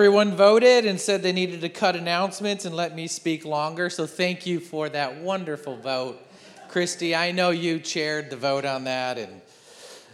Everyone voted and said they needed to cut announcements and let me speak longer. So thank you for that wonderful vote. Christy, I know you chaired the vote on that, and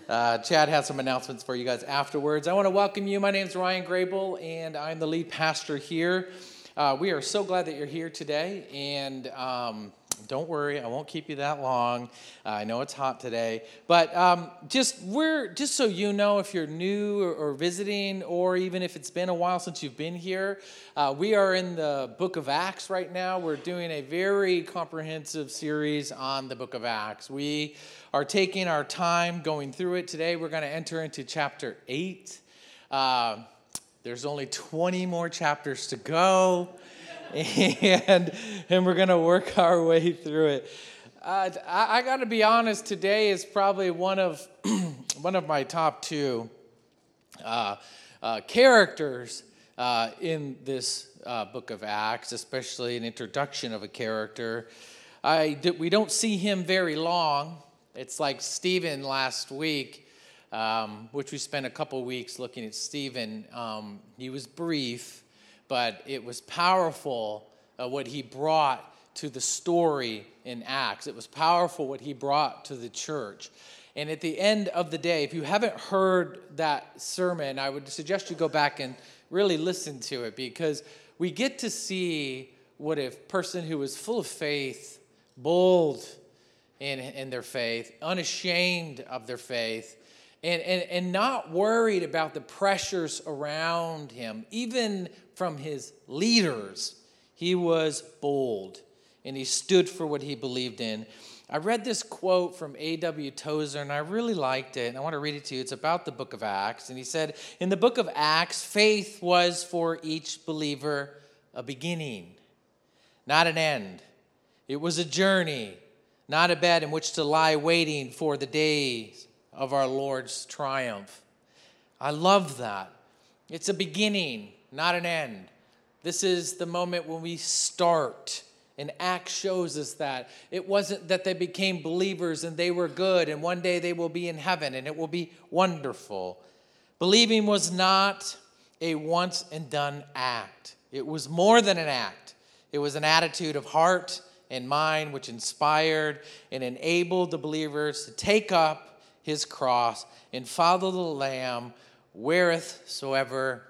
uh, Chad has some announcements for you guys afterwards. I want to welcome you. My name is Ryan Grable, and I'm the lead pastor here. Uh, we are so glad that you're here today, and um, don't worry, I won't keep you that long. Uh, I know it's hot today, but um, just we're just so you know, if you're new or, or, visiting, or even if it's been a while since you've been here, uh, we are in the Book of Acts right now. We're doing a very comprehensive series on the Book of Acts. We are taking our time going through it today. We're going to enter into chapter eight. Uh, there's only 20 more chapters to go and and we're gonna work our way through it. Uh, I, I got to be honest. Today is probably one of one of my top two uh, uh, characters uh, in this uh, book of Acts, especially an introduction of a character. I we don't see him very long. It's like Stephen last week, um, which we spent a couple weeks looking at Stephen. Um, he was brief but it was powerful uh, what he brought to the story in Acts. It was powerful what he brought to the church. And at the end of the day, if you haven't heard that sermon, I would suggest you go back and really listen to it because we get to see what a person who is full of faith, bold in, in their faith, unashamed of their faith, and, and, and not worried about the pressures around him, even from his leaders. He was bold and he stood for what he believed in. I read this quote from A.W. Tozer and I really liked it, and I want to read it to you. It's about the book of Acts. And he said, In the book of Acts, faith was for each believer a beginning, not an end. It was a journey, not a bed in which to lie waiting for the days of our Lord's triumph. I love that. It's a beginning, not an end. This is the moment when we start. And Acts shows us that. It wasn't that they became believers and they were good, and one day they will be in heaven and it will be wonderful. Believing was not a once and done act, it was more than an act. It was an attitude of heart and mind which inspired and enabled the believers to take up his cross and follow the Lamb wheresoever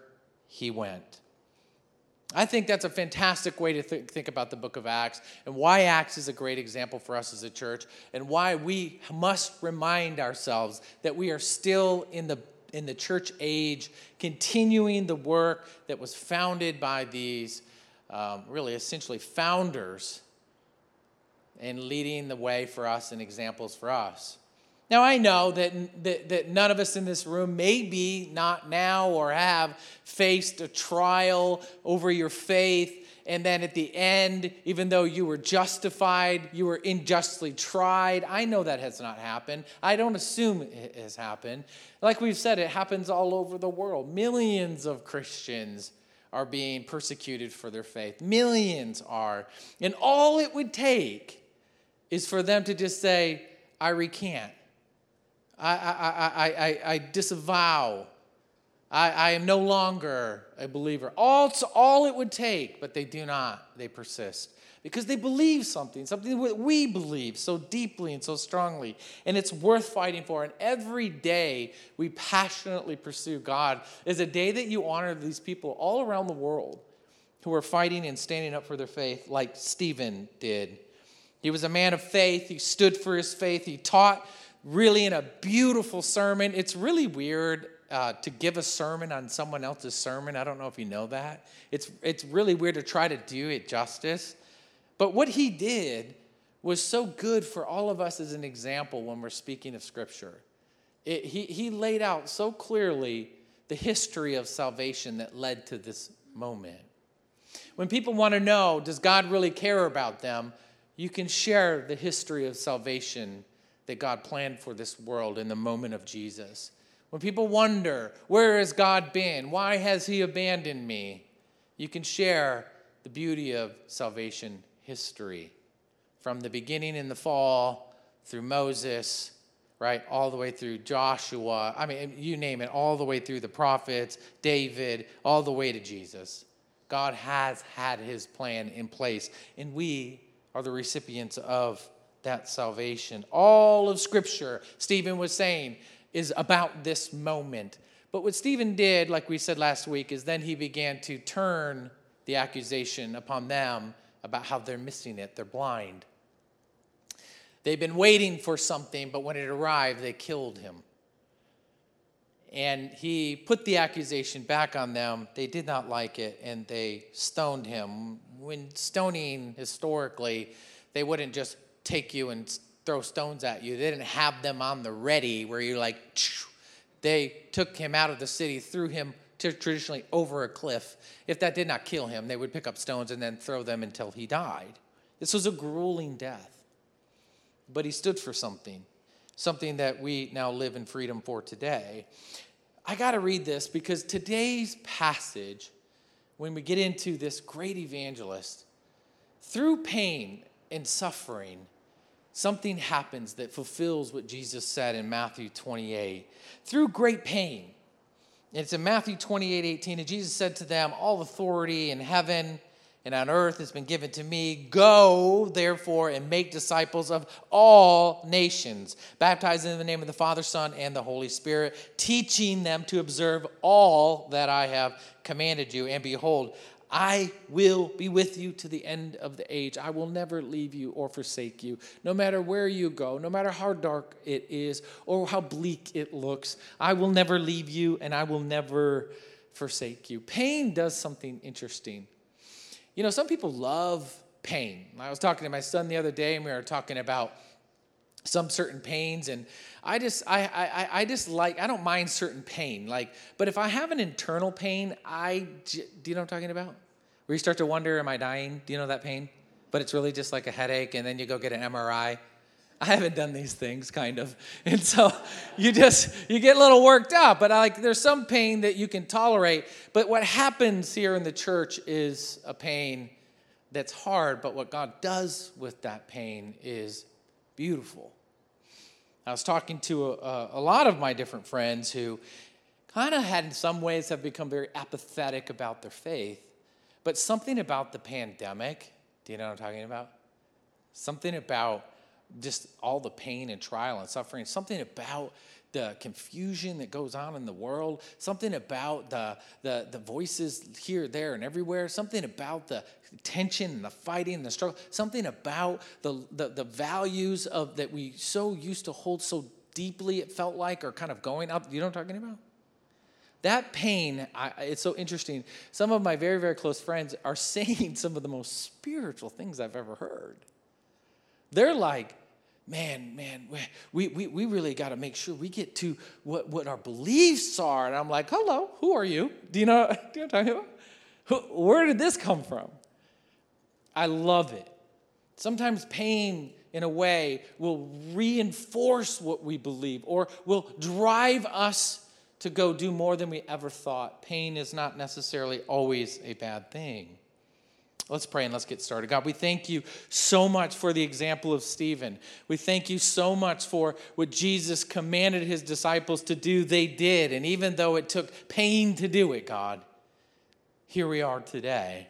he went. I think that's a fantastic way to th- think about the book of Acts and why Acts is a great example for us as a church and why we must remind ourselves that we are still in the in the church age, continuing the work that was founded by these um, really essentially founders and leading the way for us and examples for us. Now, I know that, that, that, none of us in this room, maybe not now or have faced a trial over your faith, and then at the end, even though you were justified, you were unjustly tried. I know that has not happened. I don't assume it has happened. Like we've said, it happens all over the world. Millions of Christians are being persecuted for their faith, millions are. And all it would take is for them to just say, I recant. I, I, I, I, disavow. I, I am no longer a believer. All, all it would take, but they do not. They persist because they believe something, something that we believe so deeply and so strongly. And it's worth fighting for. And every day we passionately pursue God is a day that you honor these people all around the world who are fighting and standing up for their faith, like Stephen did. He was a man of faith, he stood for his faith, he taught really in a beautiful sermon. It's really weird uh, to give a sermon on someone else's sermon. I don't know if you know that. It's, it's really weird to try to do it justice. But what he did was so good for all of us as an example when we're speaking of Scripture. It, he, he laid out so clearly the history of salvation that led to this moment. When people want to know, does God really care about them? You can share the history of salvation that God planned for this world in the moment of Jesus. When people wonder, where has God been? Why has He abandoned me? You can share the beauty of salvation history from the beginning in the fall through Moses, right? All the way through Joshua. I mean, you name it, all the way through the prophets, David, all the way to Jesus. God has had his plan in place, and we are the recipients of that salvation. All of Scripture, Stephen was saying, is about this moment. But what Stephen did, like we said last week, is then he began to turn the accusation upon them about how they're missing it, they're blind. They've been waiting for something, but when it arrived, they killed him. And he put the accusation back on them. They did not like it, and they stoned him. When stoning, historically, they wouldn't just take you and throw stones at you. They didn't have them on the ready where you're like, they took him out of the city, threw him traditionally over a cliff. If that did not kill him, they would pick up stones and then throw them until he died. This was a grueling death but he stood for something, something that we now live in freedom for today. I got to read this because today's passage, when we get into this great evangelist, through pain and suffering, something happens that fulfills what Jesus said in Matthew 28. Through great pain, it's in Matthew 28 18, and Jesus said to them, All authority in heaven and on earth has been given to me. Go, therefore, and make disciples of all nations, baptizing in the name of the Father, Son, and the Holy Spirit, teaching them to observe all that I have commanded you. And behold, I will be with you to the end of the age. I will never leave you or forsake you. No matter where you go, no matter how dark it is or how bleak it looks, I will never leave you and I will never forsake you. Pain does something interesting. You know, some people love pain. I was talking to my son the other day, and we were talking about some certain pains and i just I, I i just like i don't mind certain pain like but if i have an internal pain i do you know what i'm talking about where you start to wonder am i dying? Do you know that pain? But it's really just like a headache and then you go get an mri i. Haven't done these things kind of. And so you just you get a little worked up but like there's some pain that you can tolerate. But what happens here in the church is a pain that's hard but what god does with that pain is beautiful. I was talking to a, a lot of my different friends who kind of had in some ways have become very apathetic about their faith but something about the pandemic do you know what i'm talking about something about just all the pain and trial and suffering, something about the confusion that goes on in the world, something about the, the, the voices here, there, and everywhere, something about the tension and the fighting and the struggle, something about the, the, the values of that we so used to hold so deeply, it felt like, are kind of going up. You know what I'm talking about? That pain, I, it's so interesting. Some of my very, very close friends are saying some of the most spiritual things I've ever heard. They're like, man, man, we, we, we really got to make sure we get to what, what our beliefs are. And I'm like, hello, who are you? Do you know, do you know what I'm talking about? Who, where did this come from? I love it. Sometimes pain, in a way, will reinforce what we believe or will drive us to go do more than we ever thought. Pain is not necessarily always a bad thing. Let's pray and let's get started. God, we thank you so much for the example of Stephen. We thank you so much for what Jesus commanded his disciples to do, they did. And even though it took pain to do it, God, here we are today.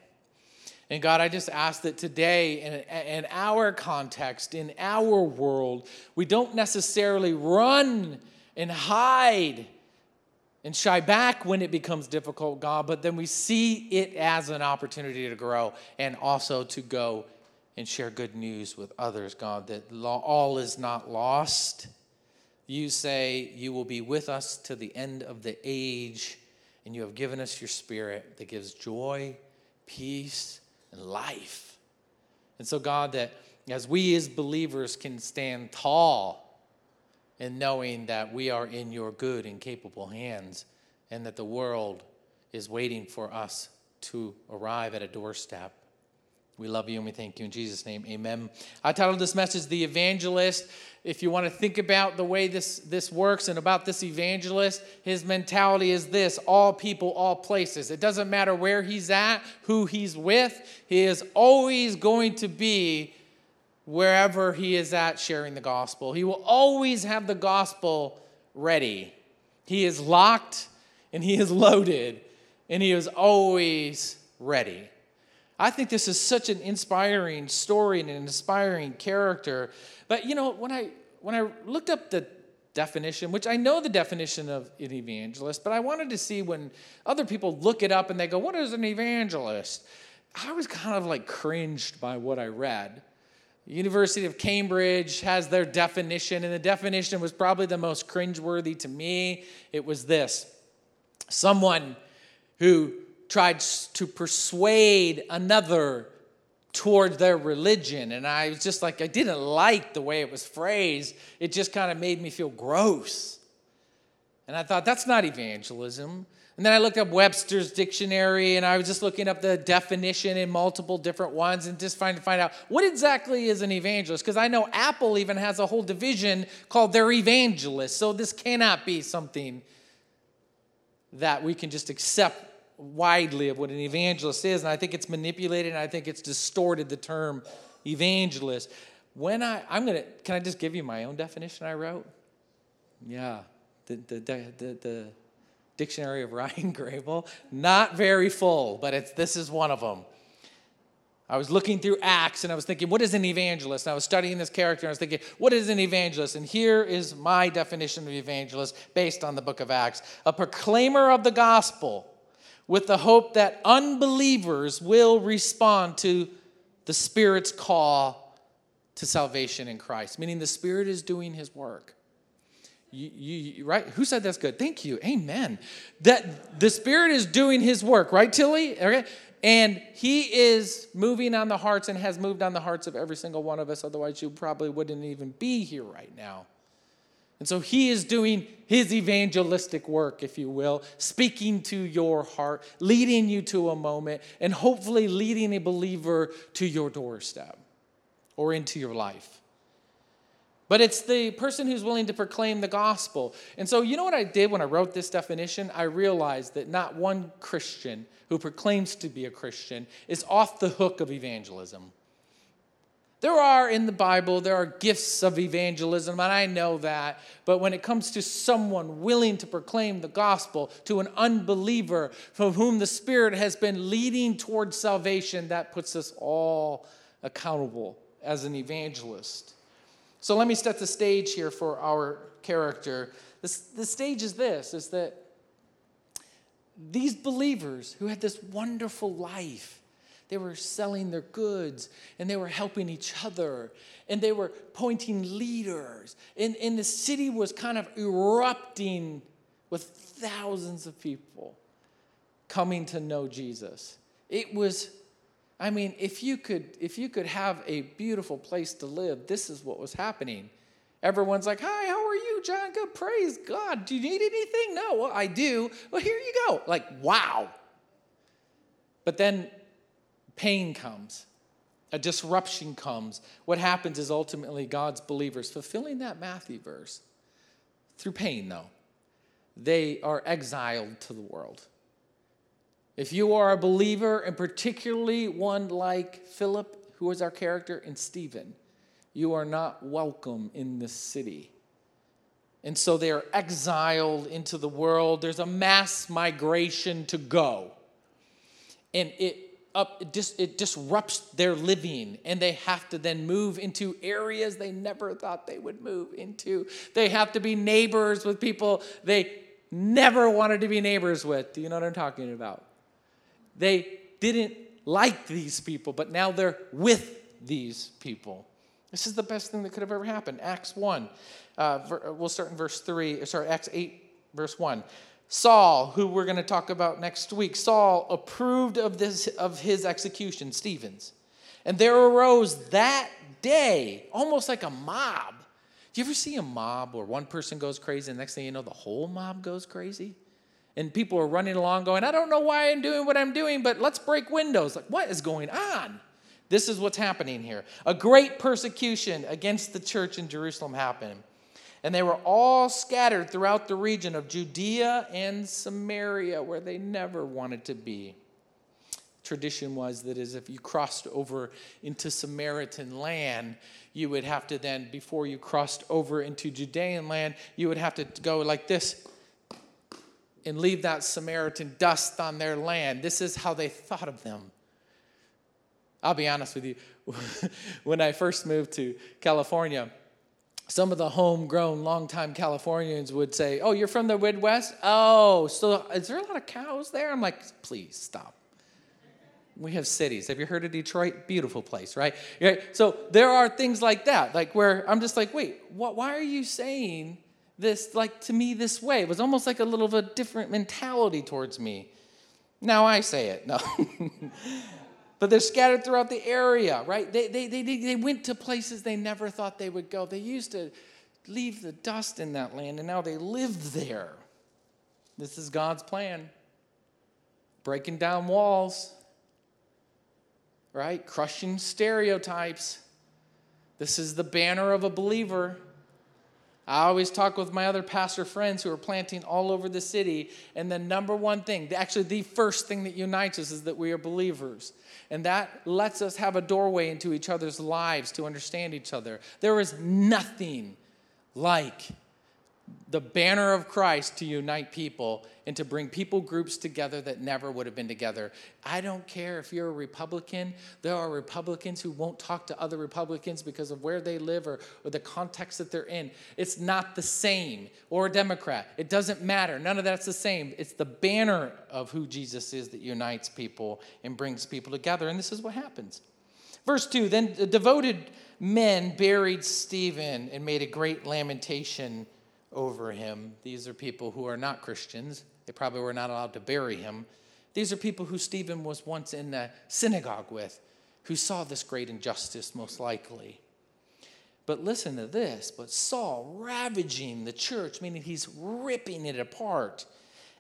And God, I just ask that today, in, in our context, in our world, we don't necessarily run and hide and shy back when it becomes difficult, God, but then we see it as an opportunity to grow and also to go and share good news with others, God, that all is not lost. You say you will be with us to the end of the age, and you have given us your spirit that gives joy, peace, and life. And so, God, that as we as believers can stand tall and knowing that we are in your good and capable hands and that the world is waiting for us to arrive at a doorstep. We love you and we thank you in Jesus' name. Amen. I titled this message The Evangelist. If you want to think about the way this, this works and about this evangelist, his mentality is this all people, all places. It doesn't matter where he's at, who he's with, he is always going to be wherever he is at sharing the gospel. He will always have the gospel ready. He is locked and he is loaded and he is always ready. I think this is such an inspiring story and an inspiring character. But you know, when I when I looked up the definition, which I know the definition of an evangelist, but I wanted to see when other people look it up and they go, What is an evangelist? I was kind of like cringed by what I read. University of Cambridge has their definition, and the definition was probably the most cringeworthy to me. It was this someone who tried to persuade another toward their religion. And I was just like, I didn't like the way it was phrased. It just kind of made me feel gross. And I thought, that's not evangelism. And then I looked up Webster's dictionary and I was just looking up the definition in multiple different ones and just trying to find out what exactly is an evangelist. Because I know Apple even has a whole division called their evangelist. So this cannot be something that we can just accept widely of what an evangelist is. And I think it's manipulated and I think it's distorted the term evangelist. When I, I'm going to, can I just give you my own definition I wrote? Yeah, the, the, the, the Dictionary of Ryan Grable. Not very full, but it's, this is one of them. I was looking through Acts and I was thinking, what is an evangelist? And I was studying this character and I was thinking, what is an evangelist? And here is my definition of evangelist based on the book of Acts a proclaimer of the gospel with the hope that unbelievers will respond to the Spirit's call to salvation in Christ, meaning the Spirit is doing his work. You, you, right? Who said that's good? Thank you. Amen. That the Spirit is doing His work, right, Tilly? Okay. And He is moving on the hearts and has moved on the hearts of every single one of us. Otherwise, you probably wouldn't even be here right now. And so He is doing His evangelistic work, if you will, speaking to your heart, leading you to a moment, and hopefully leading a believer to your doorstep or into your life. But it's the person who's willing to proclaim the gospel. And so, you know what I did when I wrote this definition? I realized that not one Christian who proclaims to be a Christian is off the hook of evangelism. There are in the Bible, there are gifts of evangelism, and I know that. But when it comes to someone willing to proclaim the gospel to an unbeliever from whom the Spirit has been leading towards salvation, that puts us all accountable as an evangelist. So let me set the stage here for our character. The, stage is this is that these believers who had this wonderful life, they were selling their goods and they were helping each other and they were pointing leaders. And, and the city was kind of erupting with thousands of people coming to know Jesus. It was I mean, if you could if you could have a beautiful place to live, this is what was happening. Everyone's like, "Hi, how are you, John? Good, praise God. Do you need anything?" No, well, I do. Well, here you go. Like, wow. But then pain comes. A disruption comes. What happens is ultimately God's believers fulfilling that Matthew verse through pain though. They are exiled to the world. If you are a believer, and particularly one like Philip, who is our character, and Stephen, you are not welcome in this city. And so they are exiled into the world. There's a mass migration to go. And it, up, it, dis, it disrupts their living, and they have to then move into areas they never thought they would move into. They have to be neighbors with people they never wanted to be neighbors with. Do you know what I'm talking about? They didn't like these people, but now they're with these people. This is the best thing that could have ever happened. Acts 1. Uh, we'll start in verse 3, sorry, Acts 8, verse 1. Saul, who we're going to talk about next week, Saul approved of, this, of his execution, Stephen's. And there arose that day, almost like a mob. Do you ever see a mob where one person goes crazy and next thing you know, the whole mob goes crazy? And people are running along going, I don't know why I'm doing what I'm doing, but let's break windows. Like, what is going on? This is what's happening here. A great persecution against the church in Jerusalem happened. And they were all scattered throughout the region of Judea and Samaria, where they never wanted to be. tradition was that is if you crossed over into Samaritan land, you would have to then, before you crossed over into Judean land, you would have to go like this and leave that Samaritan dust on their land. This is how they thought of them. I'll be honest with you. when I first moved to California, some of the homegrown, longtime Californians would say, Oh, you're from the Midwest? Oh, so is there a lot of cows there? I'm like, Please stop. We have cities. Have you heard of Detroit? Beautiful place, right? right? So there are things like that, like where I'm just like, wait, what, why are you saying this like to me this way? It was almost like a little of a different mentality towards me. Now I say it, no. but they're scattered throughout the area, right? They, they, they, they went to places they never thought they would go. They used to leave the dust in that land, and now they live there. This is God's plan. Breaking down walls, right? Crushing stereotypes. This is the banner of a believer. I always talk with my other pastor friends who are planting all over the city, and the number one thing, actually, the first thing that unites us is that we are believers. And that lets us have a doorway into each other's lives to understand each other. There is nothing like the banner of Christ to unite people and to bring people groups together that never would have been together. I don't care if you're a Republican. There are Republicans who won't talk to other Republicans because of where they live or, or the context that they're in. It's not the same. Or a Democrat. It doesn't matter. None of that's the same. It's the banner of who Jesus is that unites people and brings people together. And this is what happens. Verse 2 Then the devoted men buried Stephen and made a great lamentation over him. These are people who are not Christians. They probably were not allowed to bury him. These are people who Stephen was once in the synagogue with, who saw this great injustice, most likely. But listen to this. But Saul ravaging the church, meaning he's ripping it apart,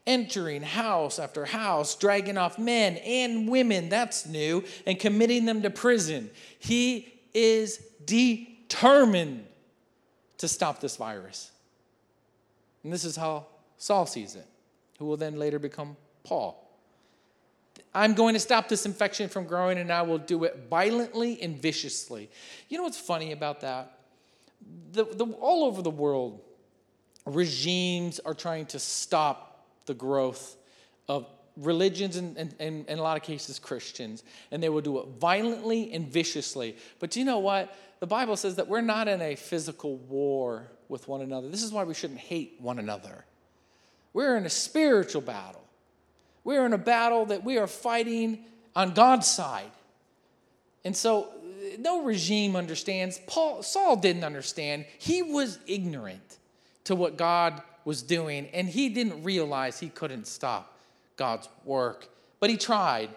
entering house after house, dragging off men and women, that's new, and committing them to prison. He is determined to stop this virus. And this is how Saul sees it, who will then later become Paul. I'm going to stop this infection from growing and I will do it violently and viciously. You know what's funny about that? The, the, all over the world, regimes are trying to stop the growth of religions and, and, and, in a lot of cases Christians, and they will do it violently and viciously. But do you know what? The Bible says that we're not in a physical war with one another. This is why we shouldn't hate one another. We're in a spiritual battle. We're in a battle that we are fighting on God's side. And so no regime understands. Paul Saul didn't understand. He was ignorant to what God was doing and he didn't realize he couldn't stop God's work. But he tried.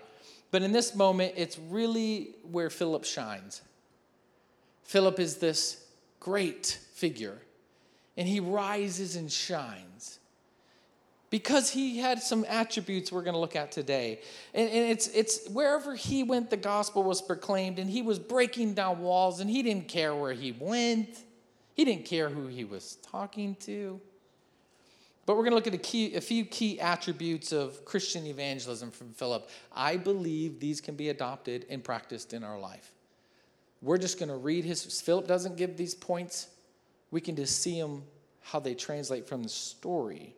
But in this moment it's really where Philip shines. Philip is this great figure and he rises and shines because he had some attributes we're going to look at today. And, and, it's, it's wherever he went, the gospel was proclaimed, and he was breaking down walls, and he didn't care where he went. He didn't care who he was talking to. But we're going to look at a, key, a few key attributes of Christian evangelism from Philip. I believe these can be adopted and practiced in our life. We're just going to read his. Philip doesn't give these points we can just see them how they translate from the story.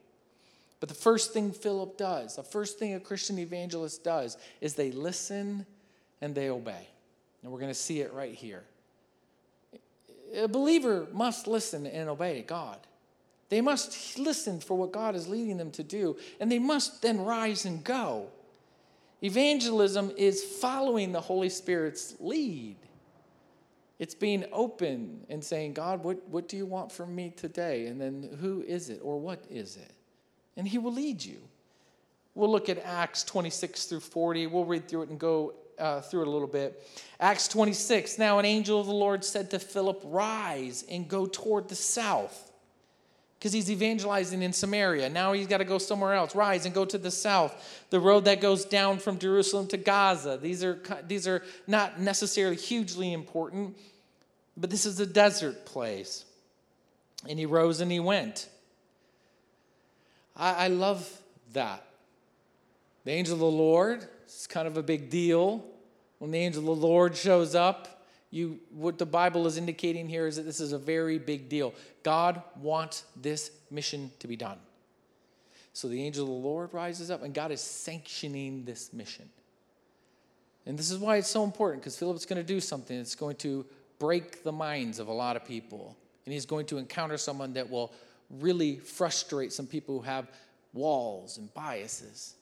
But the first thing Philip does, the first thing a Christian evangelist does, is they listen and they obey. And we're going to see it right here. A believer must listen and obey God. They must listen for what God is leading them to do, and they must then rise and go. Evangelism is following the Holy Spirit's lead. It's being open and saying, God, what, what do you want from me today? And then who is it or what is it? And He will lead you. We'll look at Acts 26 through 40. We'll read through it and go uh, through it a little bit. Acts 26. Now, an angel of the Lord said to Philip, Rise and go toward the south. Because he's evangelizing in Samaria. Now he's got to go somewhere else. Rise and go to the south, the road that goes down from Jerusalem to Gaza. These are, these are not necessarily hugely important, but this is a desert place. And he rose and he went. I, I love that. The angel of the Lord is kind of a big deal. When the angel of the Lord shows up, you, what the Bible is indicating here is that this is a very big deal. God wants this mission to be done. So the angel of the Lord rises up, and God is sanctioning this mission. And this is why it's so important because Philip's going to do something that's going to break the minds of a lot of people. And he's going to encounter someone that will really frustrate some people who have walls and biases.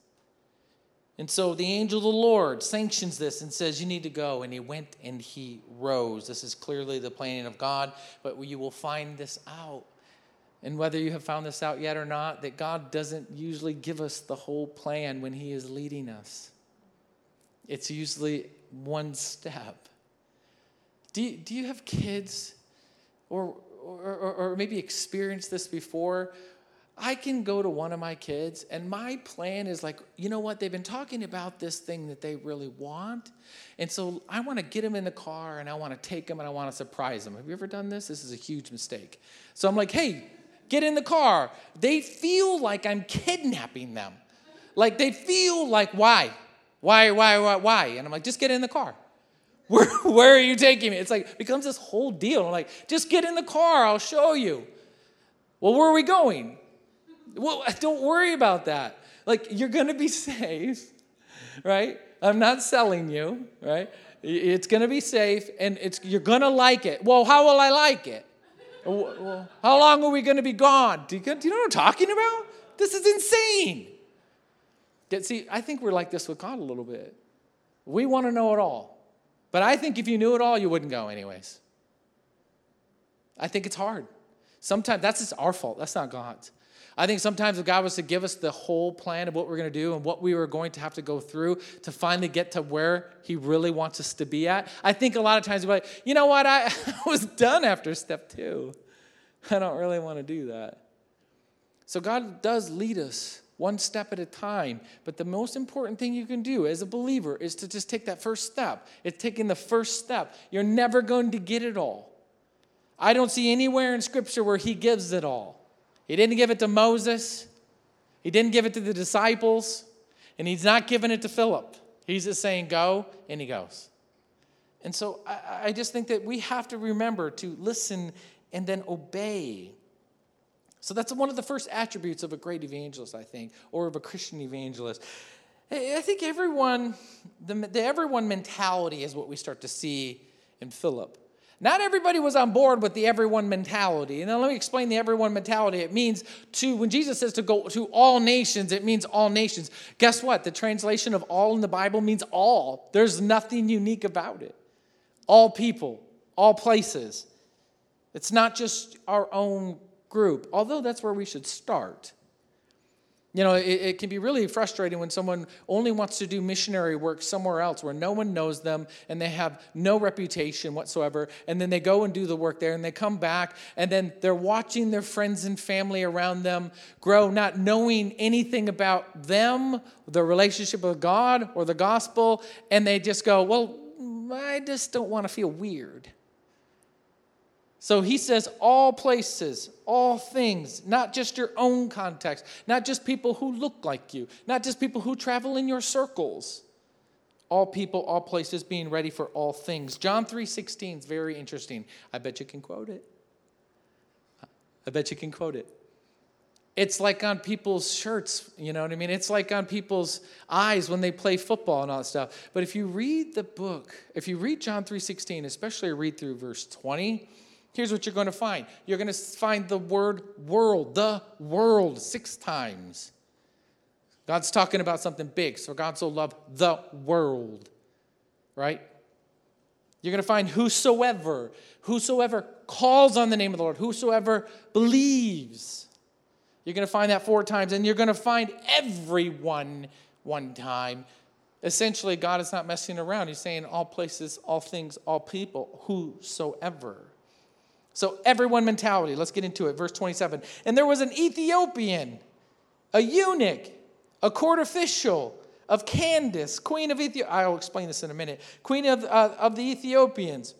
And so the angel of the Lord sanctions this and says, You need to go. And he went and he rose. This is clearly the planning of God, but you will find this out. And whether you have found this out yet or not, that God doesn't usually give us the whole plan when he is leading us. It's usually one step. Do you, do you have kids or, or, or, or maybe experienced this before? I can go to one of my kids, and my plan is like, you know what? They've been talking about this thing that they really want. And so I want to get them in the car and I want to take them and I want to surprise them. Have you ever done this? This is a huge mistake. So I'm like, hey, get in the car. They feel like I'm kidnapping them. Like they feel like, why? Why, why, why, why? And I'm like, just get in the car. Where, where are you taking me? It's like, becomes this whole deal. I'm like, just get in the car, I'll show you. Well, where are we going? Well, don't worry about that. Like, you're gonna be safe, right? I'm not selling you, right? It's gonna be safe and it's you're gonna like it. Well, how will I like it? How long are we gonna be gone? Do you, do you know what I'm talking about? This is insane. See, I think we're like this with God a little bit. We want to know it all. But I think if you knew it all, you wouldn't go anyways. I think it's hard. Sometimes that's just our fault. That's not God's. I think sometimes if God was to give us the whole plan of what we're going to do and what we were going to have to go through to finally get to where He really wants us to be at, I think a lot of times we're like, you know what, I, was done after step two. I don't really want to do that. So God does lead us one step at a time. But the most important thing you can do as a believer is to just take that first step. It's taking the first step. You're never going to get it all. I don't see anywhere in Scripture where He gives it all. He didn't give it to Moses, He didn't give it to the disciples, and He's not giving it to Philip. He's just saying, go, and He goes. And so I, I just think that we have to remember to listen and then obey. So that's one of the first attributes of a great evangelist, I think, or of a Christian evangelist. I think everyone, the, the everyone mentality is what we start to see in Philip. Not everybody was on board with the everyone mentality. And then let me explain the everyone mentality. It means to, when Jesus says to go to all nations, it means all nations. Guess what? The translation of all in the Bible means all. There's nothing unique about it. All people, all places. It's not just our own group, although that's where we should start. You know, it, it, can be really frustrating when someone only wants to do missionary work somewhere else where no one knows them and they have no reputation whatsoever. And then they go and do the work there and they come back and then they're watching their friends and family around them grow, not knowing anything about them, the relationship with God or the gospel. And they just go, Well, I just don't want to feel weird. So he says, all places, all things, not just your own context, not just people who look like you, not just people who travel in your circles. All people, all places, being ready for all things. John 3:16 is very interesting. I bet you can quote it. I bet you can quote it. It's like on people's shirts, you know what I mean? It's like on people's eyes when they play football and all that stuff. But if you read the book, if you read John 3:16, especially read through verse 20, Here's what you're going to find you're going to find the word world, the world, six times. God's talking about something big. So God so loved the world, right? You're going to find whosoever, whosoever calls on the name of the Lord, whosoever believes. You're going to find that four times, and you're going to find everyone one time. Essentially, God is not messing around. He's saying all places, all things, all people, whosoever. So, everyone mentality. Let's get into it. Verse 27. And there was an Ethiopian, a eunuch, a court official of Candace, queen of Ethiopia. I'll explain this in a minute. Queen of, uh, of the Ethiopians,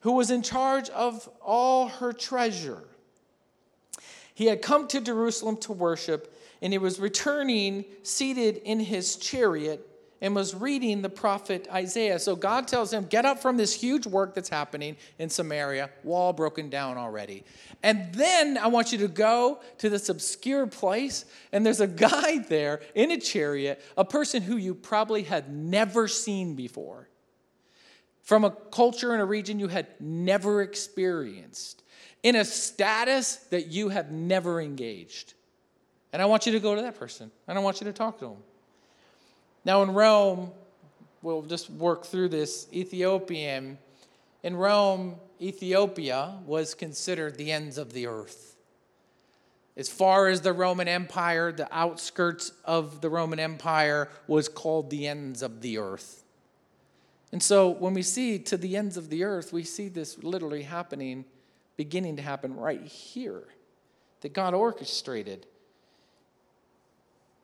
who was in charge of all her treasure. He had come to Jerusalem to worship, and he was returning seated in his chariot and was reading the prophet Isaiah. So God tells him, Get up from this huge work that's happening in Samaria, wall broken down already. And then I want you to go to this obscure place, and there's a guy there in a chariot, a person who you probably had never seen before, from a culture and a region you had never experienced, in a status that you have never engaged. And I want you to go to that person, and I want you to talk to him. Now, in Rome, we'll just work through this Ethiopian. In Rome, Ethiopia was considered the ends of the earth. As far as the Roman Empire, the outskirts of the Roman Empire was called the ends of the earth. And so when we see to the ends of the earth, we see this literally happening, beginning to happen right here, that God orchestrated.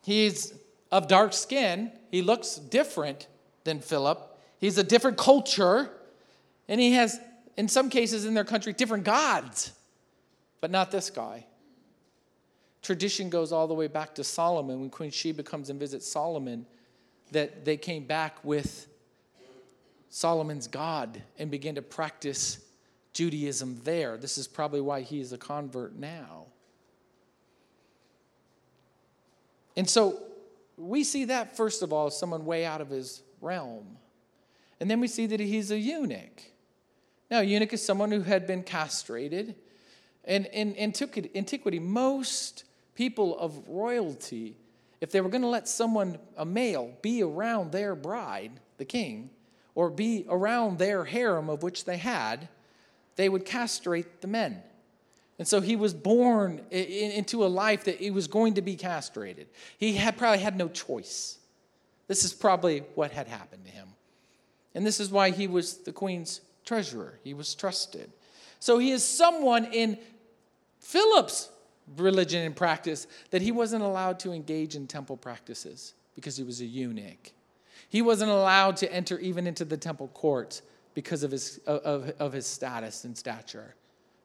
He's of dark skin. He looks different than Philip. He's a different culture. And he has, in some cases in their country, different gods, but not this guy. Tradition goes all the way back to Solomon when Queen Sheba comes and visits Solomon, that they came back with Solomon's God and began to practice Judaism there. This is probably why he is a convert now. And so we see that, first of all, as someone way out of his realm. And then we see that he's a eunuch. Now, a eunuch is someone who had been castrated. And in antiquity, most people of royalty, if they were going to let someone, a male, be around their bride, the king, or be around their harem of which they had, they would castrate the men. And so he was born into a life that he was going to be castrated. He had probably had no choice. This is probably what had happened to him. And this is why he was the queen's treasurer. He was trusted. So he is someone in Philip's religion and practice that he wasn't allowed to engage in temple practices because he was a eunuch. He wasn't allowed to enter even into the temple courts because of his, of, of his status and stature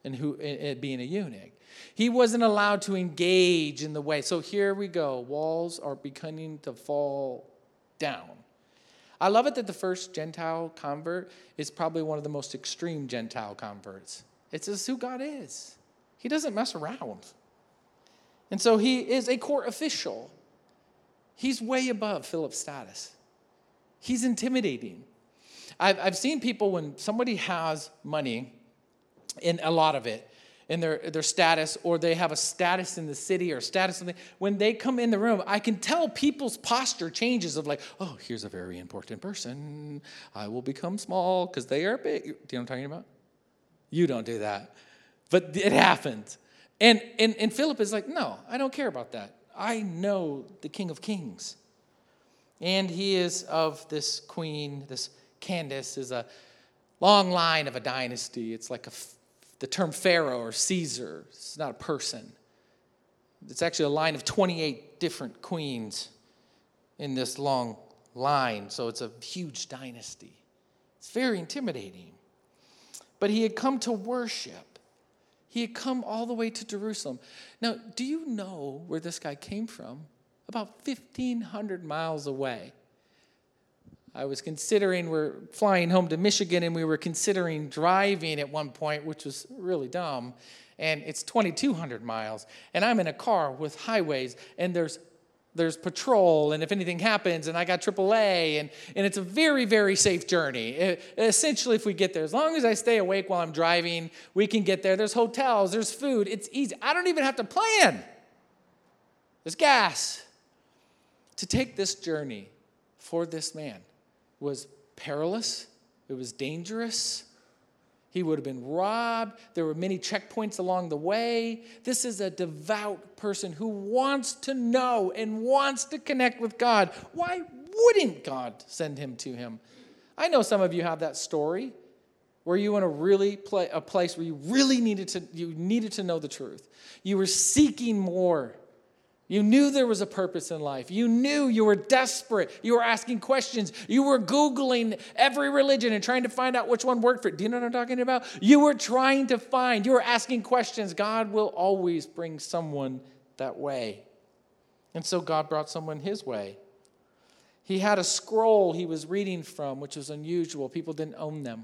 and who being a eunuch. He wasn't allowed to engage in the way. So here we go. Walls are beginning to fall down. I love it that the first Gentile convert is probably one of the most extreme Gentile converts. It's just who God is. He doesn't mess around. And so he is a court official. He's way above Philip's status. He's intimidating. I've, I've seen people when somebody has money in a lot of it in their, their status or they have a status in the city or status something when they come in the room i can tell people's posture changes of like oh here's a very important person. I will become small because they are big. Do you know what i'm talking about? You don't do that. But it happens and, and, and philip is like no i don't care about that. I know the king of kings. And he is of this queen this candace is a long line of a dynasty. It's like a the term Pharaoh or Caesar. It's not a person. It's actually a line of 28 different queens in this long line. So it's a huge dynasty. It's very intimidating. But he had come to worship. He had come all the way to Jerusalem. Now, do you know where this guy came from? About 1,500 miles away. I was considering, we're flying home to Michigan and we were considering driving at one point, which was really dumb. And it's 2,200 miles. And I'm in a car with highways and there's there's patrol and if anything happens and i got aaa and, and it's a very very safe journey it, essentially if we get there as long as i stay awake while i'm driving we can get there there's hotels there's food it's easy i don't even have to plan there's gas to take this journey for this man was perilous, it was dangerous. He would have been robbed. There were many checkpoints along the way. This is a devout person who wants to know and wants to connect with God. Why wouldn't God send him to him? I know some of you have that story where you were in a really play, a place where you really needed to you needed to know the truth. You were seeking more. You knew there was a purpose in life. You knew you were desperate. You were asking questions. You were Googling every religion and trying to find out which one worked for it. Do you know what I'm talking about? You were trying to find, you were asking questions. God will always bring someone that way. And so God brought someone his way. He had a scroll he was reading from, which was unusual. People didn't own them.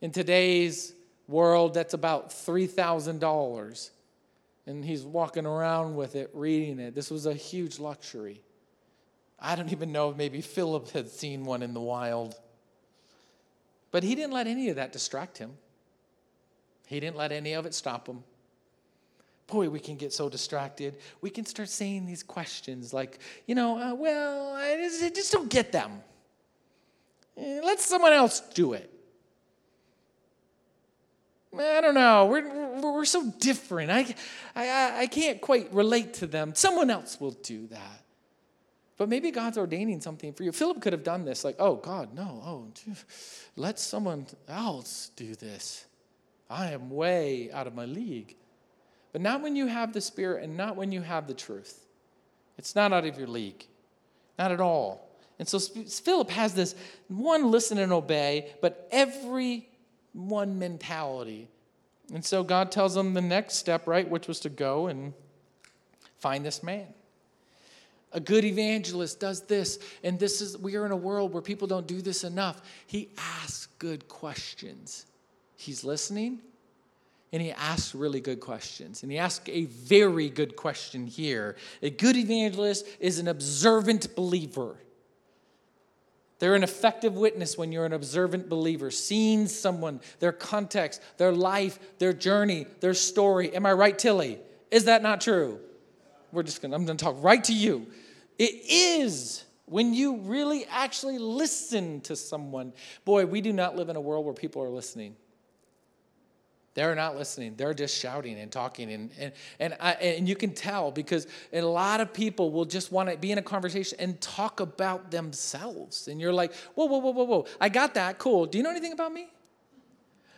In today's world, that's about $3,000. And he's walking around with it, reading it. This was a huge luxury. I don't even know if maybe Philip had seen one in the wild. But he didn't let any of that distract him. He didn't let any of it stop him. Boy, we can get so distracted. We can start saying these questions like, you know, uh, well, I just, don't get them. Eh, let someone else do it. I don't know. We're, we're, so different. I, I, I can't quite relate to them. Someone else will do that. But maybe God's ordaining something for you. Philip could have done this, like, oh, God, no, oh, let someone else do this. I am way out of my league. But not when you have the Spirit and not when you have the truth. It's not out of your league, not at all. And so Philip has this one listen and obey, but every one mentality. And so God tells him the next step, right, which was to go and find this man. A good evangelist does this, and this is we are in a world where people don't do this enough. He asks good questions. He's listening, and he asks really good questions. And he asks a very good question here. A good evangelist is an observant believer. They're an effective witness when you're an observant believer, seeing someone, their context, their life, their journey, their story. Am I right, Tilly? Is that not true? We're just gonna, I'm gonna talk right to you. It is when you really actually listen to someone. Boy, we do not live in a world where people are listening. They're not listening. They're just shouting and talking. And, and, and, I, and you can tell because a lot of people will just want to be in a conversation and talk about themselves. And you're like, whoa, whoa, whoa, whoa, whoa. I got that. Cool. Do you know anything about me?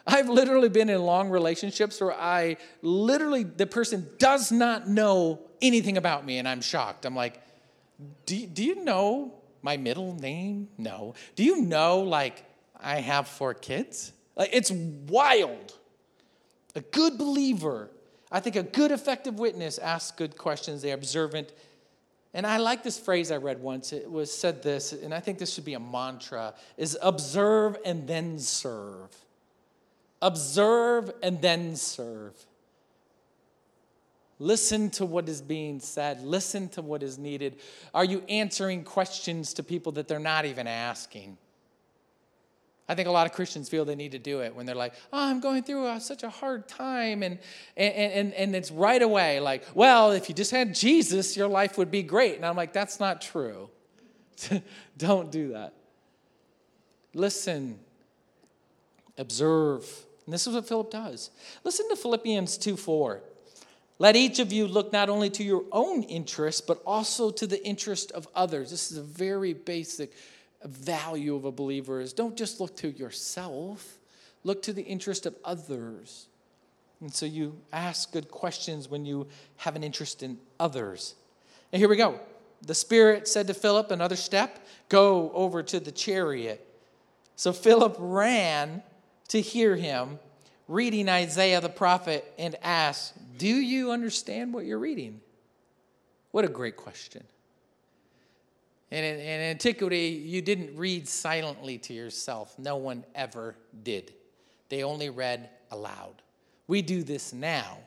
I've literally been in long relationships where I literally, the person does not know anything about me. And I'm shocked. I'm like, do, do you know my middle name? No. Do you know, like, I have four kids? Like, it's wild. A good believer, I think a good effective witness asks good questions. They're observant. And I like this phrase I read once. It was said this, and I think this should be a mantra, is observe and then serve. Observe and then serve. Listen to what is being said. Listen to what is needed. Are you answering questions to people that they're not even asking? I think a lot of Christians feel they need to do it when they're like, oh, I'm going through a, such a hard time. And, and, and, and it's right away like, well, if you just had Jesus, your life would be great. And I'm like, that's not true. Don't do that. Listen, observe. And this is what Philip does. Listen to Philippians 2 4. Let each of you look not only to your own interest, but also to the interest of others. This is a very basic value of a believer is don't just look to yourself, look to the interest of others. And so you ask good questions when you have an interest in others. And here we go. The Spirit said to Philip, another step, go over to the chariot. So Philip ran to hear him reading Isaiah the prophet and asked, Do you understand what you're reading? What a great question. And in, in, antiquity, you didn't read silently to yourself. No one ever did. They only read aloud. We do this now.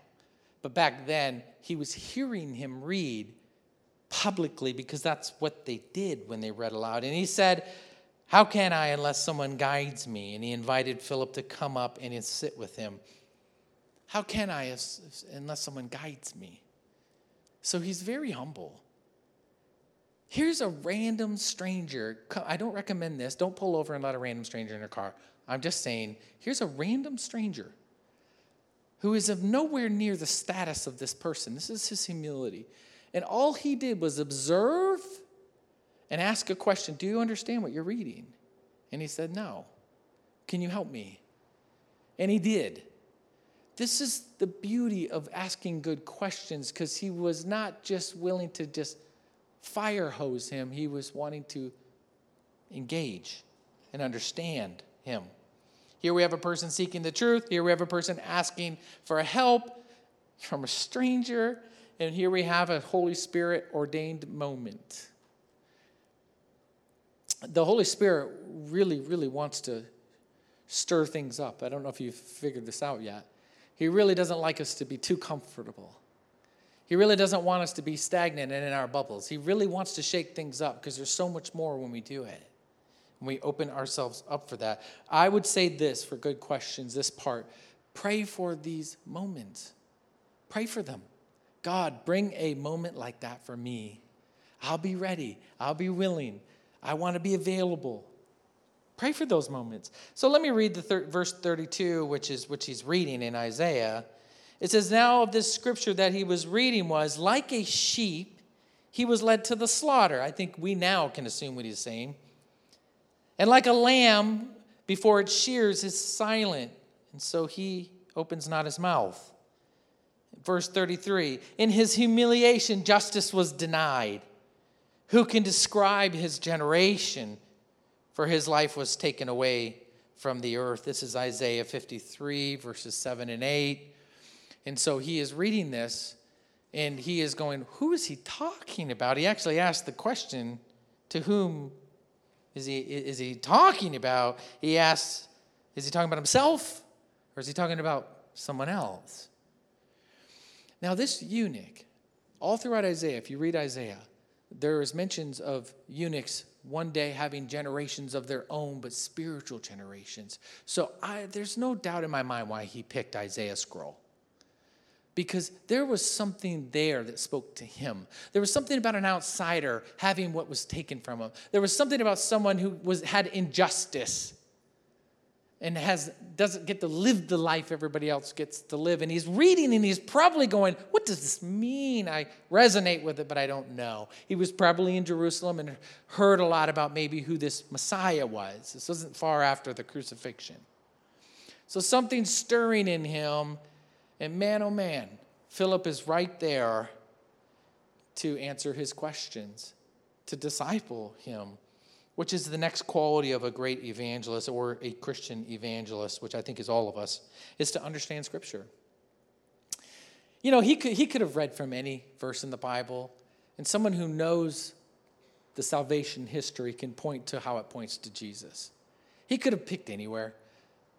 But back then, he was hearing him read publicly because that's what they did when they read aloud. And he said, How can I unless someone guides me? And he invited Philip to come up and sit with him. How can I unless someone guides me? So he's very humble. Here's a random stranger. I don't recommend this. Don't pull over and let a random stranger in your car. I'm just saying, here's a random stranger who is of nowhere near the status of this person. This is his humility. And all he did was observe and ask a question Do you understand what you're reading? And he said, No. Can you help me? And he did. This is the beauty of asking good questions because he was not just willing to just fire hose him, he was wanting to engage and understand him. Here we have a person seeking the truth. Here we have a person asking for help from a stranger. And here we have a Holy Spirit ordained moment. the Holy Spirit really, really wants to stir things up. I don't know if you've figured this out yet. He really doesn't like us to be too comfortable. He really doesn't want us to be stagnant and in our bubbles. He really wants to shake things up because there's so much more when we do it. When we open ourselves up for that. I would say this for good questions, this part pray for these moments. Pray for them. God, bring a moment like that for me. I'll be ready. I'll be willing. I want to be available. Pray for those moments. So let me read the thir- verse 32, which is which he's reading in Isaiah. It says, Now of this scripture that he was reading was like a sheep, he was led to the slaughter. I think we now can assume what he's saying. And like a lamb before it shears is silent, and so he opens not his mouth. Verse 33 In his humiliation, justice was denied. Who can describe his generation? For his life was taken away from the earth. This is Isaiah 53, verses 7 and 8. And so he is reading this and he is going, Who is he talking about? He actually asked the question, To whom is he, is he talking about? He asks, Is he talking about himself or is he talking about someone else? Now, this eunuch, all throughout Isaiah, if you read Isaiah, there is mentions of eunuchs one day having generations of their own, but spiritual generations. So I, there's no doubt in my mind why he picked Isaiah's scroll. Because there was something there that spoke to him. There was something about an outsider having what was taken from him. There was something about someone who was, had injustice and has doesn't get to live the life everybody else gets to live. And he's reading and he's probably going what does this mean? I resonate with it but i don't know. He was probably in jerusalem and heard a lot about maybe who this messiah was. This wasn't far after the crucifixion. So something stirring in him and man oh man philip is right there to answer his questions to disciple him which is the next quality of a great evangelist or a Christian evangelist, which I think is all of us, is to understand Scripture. You know, he could, he could have read from any verse in the Bible, and someone who knows the salvation history can point to how it points to Jesus. He could have picked anywhere,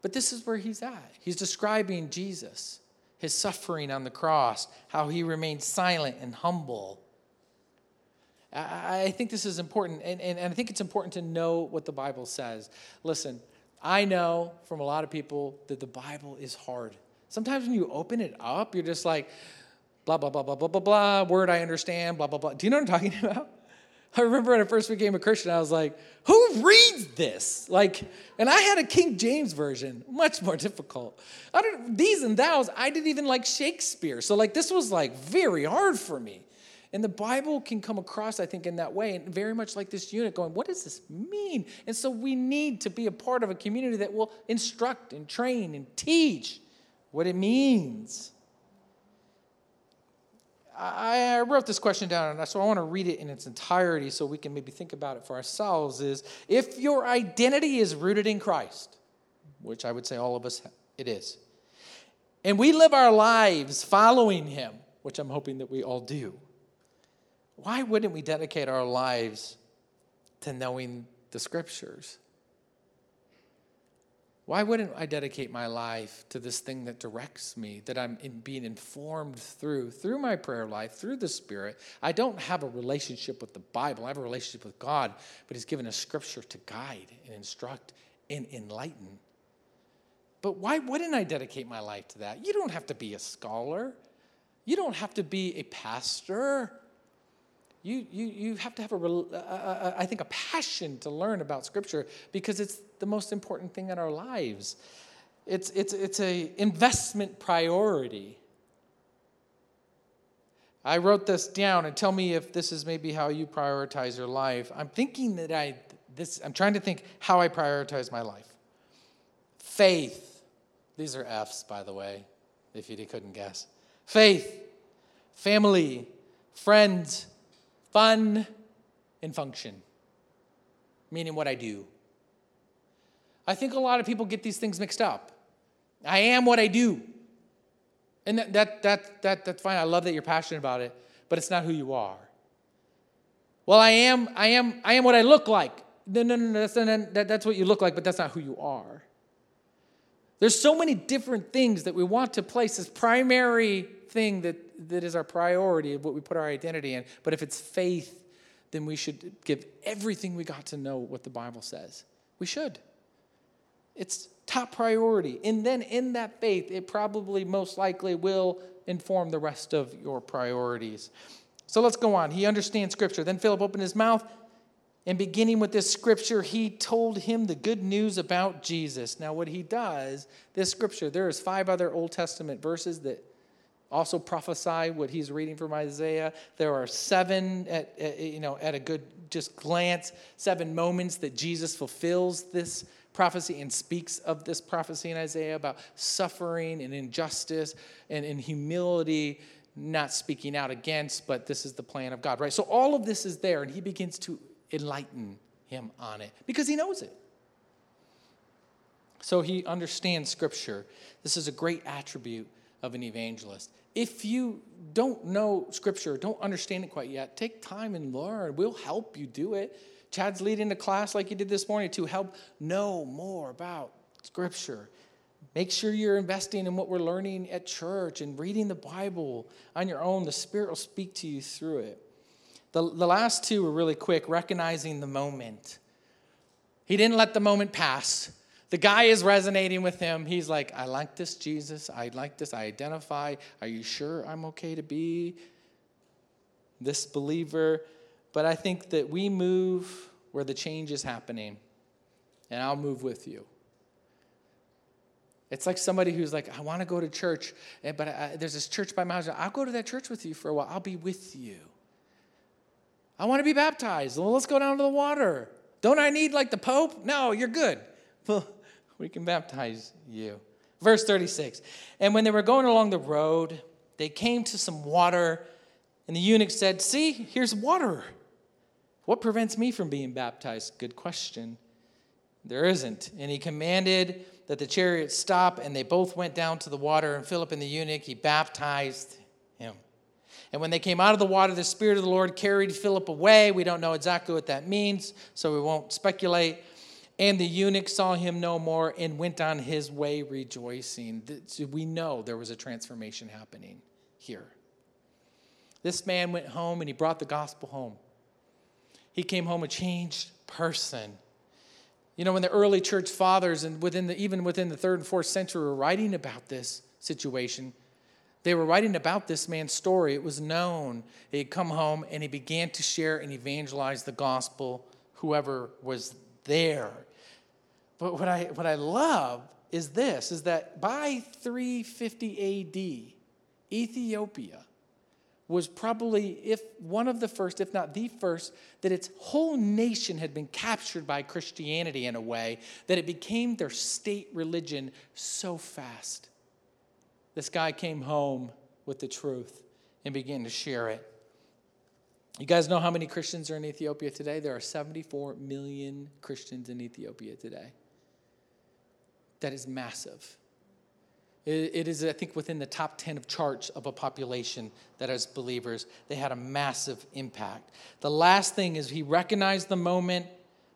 but this is where he's at. He's describing Jesus, his suffering on the cross, how he remained silent and humble I think this is important, and, and, and I think it's important to know what the Bible says. Listen, I know from a lot of people that the Bible is hard. Sometimes when you open it up, you're just like, blah, blah, blah, blah, blah, blah, blah, word I understand, blah, blah, blah. Do you know what I'm talking about? I remember when I first became a Christian, I was like, who reads this? Like, and I had a King James version, much more difficult. I don't, these and thous, I didn't even like Shakespeare. So, like, this was like very hard for me. And the Bible can come across, I think, in that way, and very much like this eunuch going, what does this mean? And so we need to be a part of a community that will instruct and train and teach what it means. I, wrote this question down, and so I want to read it in its entirety so we can maybe think about it for ourselves. Is if your identity is rooted in Christ, which I would say all of us it is, and we live our lives following Him, which I'm hoping that we all do, why wouldn't we dedicate our lives to knowing the scriptures? Why wouldn't I dedicate my life to this thing that directs me, that I'm in being informed through, through my prayer life, through the Spirit? I don't have a relationship with the Bible. I have a relationship with God, but He's given us scripture to guide and instruct and enlighten. But why wouldn't I dedicate my life to that? You don't have to be a scholar, you don't have to be a pastor you, you, you have to have, a, a, a, I think, a passion to learn about Scripture because it's the most important thing in our lives. It's, it's, it's an investment priority. I wrote this down and tell me if this is maybe how you prioritize your life. I'm thinking that I, this, I'm trying to think how I prioritize my life. Faith. These are F's, by the way, if you couldn't guess. Faith, family, friends, fun, and function, meaning what I do. I think a lot of people get these things mixed up. I am what I do. And that, that, that, that, that's fine. I love that you're passionate about it, but it's not who you are. Well, I am, I am, I am what I look like. No, no, no, that's, that, that's what you look like, but that's not who you are. There's so many different things that we want to place as primary thing that, that is our priority of what we put our identity in. But if it's faith, then we should give everything we got to know what the Bible says. We should. It's top priority. And then in that faith, it probably most likely will inform the rest of your priorities. So let's go on. He understands Scripture. Then Philip opened his mouth, and beginning with this Scripture, he told him the good news about Jesus. Now, what he does, this Scripture, there is five other Old Testament verses that also prophesy what he's reading from Isaiah. There are seven, at, you know, at a good just glance, seven moments that Jesus fulfills this prophecy and speaks of this prophecy in Isaiah about suffering and injustice and, and humility, not speaking out against, but this is the plan of God, right? So all of this is there, and he begins to enlighten him on it because he knows it. So he understands Scripture. This is a great attribute of an evangelist. If you don't know Scripture, don't understand it quite yet, take time and learn. We'll help you do it. Chad's leading the class like you did this morning to help know more about Scripture. Make sure you're investing in what we're learning at church and reading the Bible on your own. The Spirit will speak to you through it. The, the last two were really quick, recognizing the moment. He didn't let the moment pass. The guy is resonating with him. He's like, I like this, Jesus. I like this. I identify. Are you sure I'm okay to be this believer? But I think that we move where the change is happening, and I'll move with you. It's like somebody who's like, I want to go to church, eh, but I, there's this church by my house. I'll go to that church with you for a while. I'll be with you. I want to be baptized. Well, let's go down to the water. Don't I need like the Pope? No, you're good. Well, we can baptize you. Verse 36 And when they were going along the road, they came to some water, and the eunuch said, See, here's water. What prevents me from being baptized? Good question. There isn't. And he commanded that the chariot stop, and they both went down to the water. And Philip and the eunuch, he baptized him. And when they came out of the water, the Spirit of the Lord carried Philip away. We don't know exactly what that means, so we won't speculate. And the eunuch saw him no more and went on his way rejoicing. We know there was a transformation happening here. This man went home and he brought the gospel home he came home a changed person. You know, when the early church fathers and within the, even within the third and fourth century were writing about this situation, they were writing about this man's story. It was known. He had come home and he began to share and evangelize the gospel, whoever was there. But what I, what I love is this, is that by 350 AD, Ethiopia was probably if one of the first if not the first that its whole nation had been captured by christianity in a way that it became their state religion so fast. This guy came home with the truth and began to share it. You guys know how many christians are in ethiopia today? There are 74 million christians in ethiopia today. That is massive it is, I think, within the top 10 of charts of a population that, as believers, they had a massive impact. The last thing is he recognized the moment,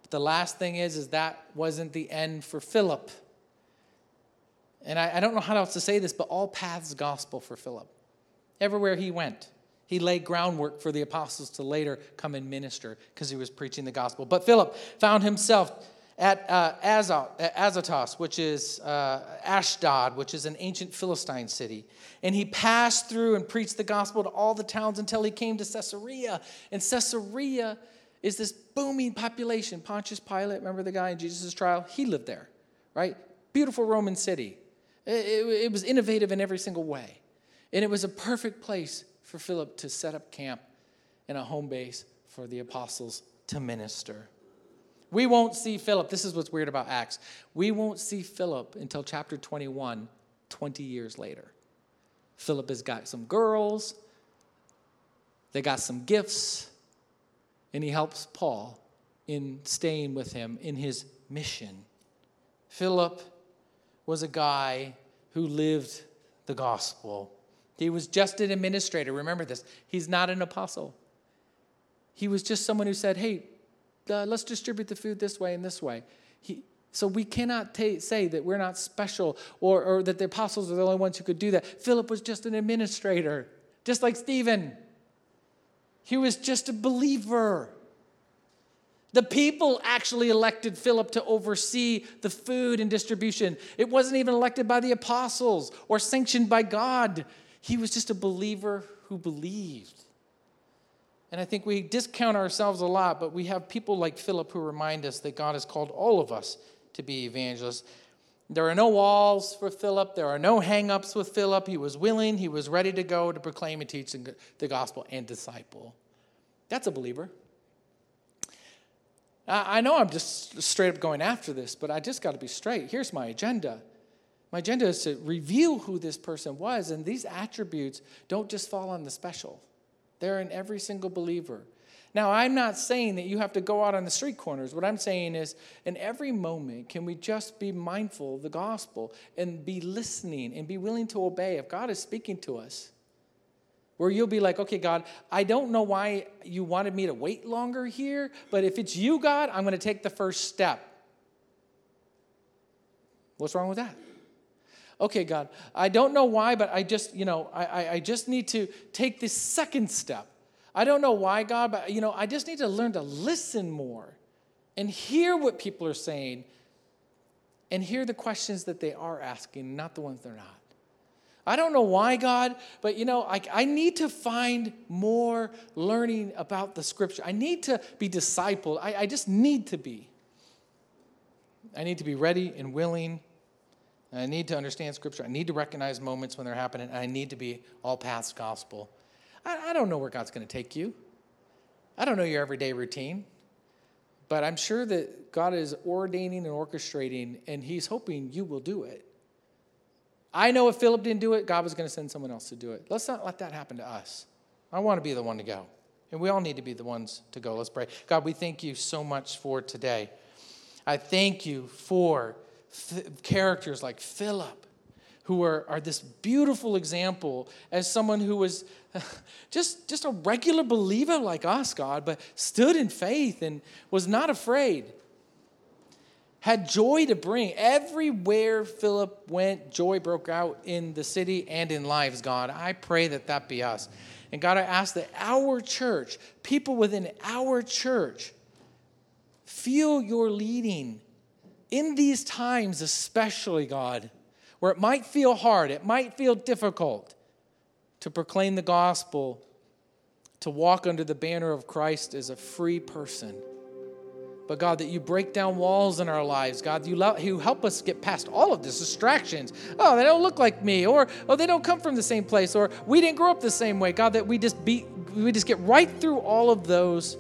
but the last thing is, is that wasn't the end for Philip. And I, I don't know how else to say this, but all paths gospel for Philip. Everywhere he went, he laid groundwork for the apostles to later come and minister because he was preaching the gospel. But Philip found himself at uh, Azotus, which is uh, Ashdod, which is an ancient Philistine city. And he passed through and preached the gospel to all the towns until he came to Caesarea. And Caesarea is this booming population. Pontius Pilate, remember the guy in Jesus' trial? He lived there, right? Beautiful Roman city. It, it, it was innovative in every single way. And it was a perfect place for Philip to set up camp and a home base for the apostles to minister. We won't see Philip. This is what's weird about Acts. We won't see Philip until chapter 21, 20 years later. Philip has got some girls, they got some gifts, and he helps Paul in staying with him in his mission. Philip was a guy who lived the gospel. He was just an administrator. Remember this. He's not an apostle. He was just someone who said, Hey, uh, let's distribute the food this way and this way. He, so we cannot ta- say that we're not special or, or that the apostles are the only ones who could do that. Philip was just an administrator, just like Stephen. He was just a believer. The people actually elected Philip to oversee the food and distribution. It wasn't even elected by the apostles or sanctioned by God. He was just a believer who believed. And I think we discount ourselves a lot, but we have people like Philip who remind us that God has called all of us to be evangelists. There are no walls for Philip. There are no hang-ups with Philip. He was willing, he was ready to go to proclaim and teach the gospel and disciple. That's a believer. I know I'm just straight up going after this, but I just got to be straight. Here's my agenda. My agenda is to reveal who this person was, and these attributes don't just fall on the special, they're in every single believer. Now, I'm not saying that you have to go out on the street corners. What I'm saying is, in every moment, can we just be mindful of the gospel and be listening and be willing to obey if God is speaking to us? where you'll be like, okay, God, I don't know why you wanted me to wait longer here, but if it's you, God, I'm going to take the first step. What's wrong with that? Okay, God, I don't know why, but I just, you know, I, I just need to take this second step. I don't know why, God, but, you know, I just need to learn to listen more and hear what people are saying and hear the questions that they are asking, not the ones they're not. I don't know why, God, but you know, I, I need to find more learning about the scripture. I need to be discipled. I, I just need to be. I need to be ready and willing. I need to understand scripture. I need to recognize moments when they're happening. I need to be all paths gospel. I, I don't know where God's going to take you. I don't know your everyday routine. But I'm sure that God is ordaining and orchestrating, and He's hoping you will do it. I know if Philip didn't do it, God was going to send someone else to do it. Let's not let that happen to us. I want to be the one to go. And we all need to be the ones to go. Let's pray. God, we thank you so much for today. I thank you for characters like Philip, who are, are this beautiful example as someone who was just, just a regular believer like us, God, but stood in faith and was not afraid had joy to bring. Everywhere Philip went, joy broke out in the city and in lives, God. I pray that that be us. And God, I ask that our church, people within our church, feel your leading in these times, especially, God, where it might feel hard, it might feel difficult to proclaim the gospel, to walk under the banner of Christ as a free person. But God, that you break down walls in our lives. God, you, you help us get past all of this distractions. Oh, they don't look like me, or oh, they don't come from the same place, or we didn't grow up the same way. God, that we just be, we just get right through all of those,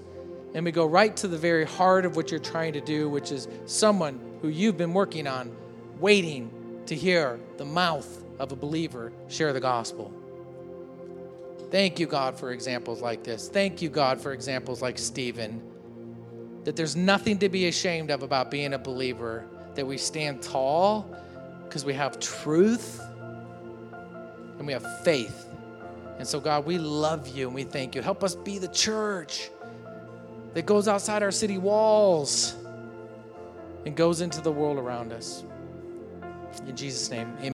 and we go right to the very heart of what you're trying to do, which is someone who you've been working on, waiting to hear the mouth of a believer share the gospel. Thank you, God, for examples like this. Thank you, God, for examples like Stephen that there's nothing to be ashamed of about being a believer, that we stand tall because we have truth and we have faith. And so, God, we love you and we thank you. Help us be the church that goes outside our city walls and goes into the world around us. In Jesus' name, amen.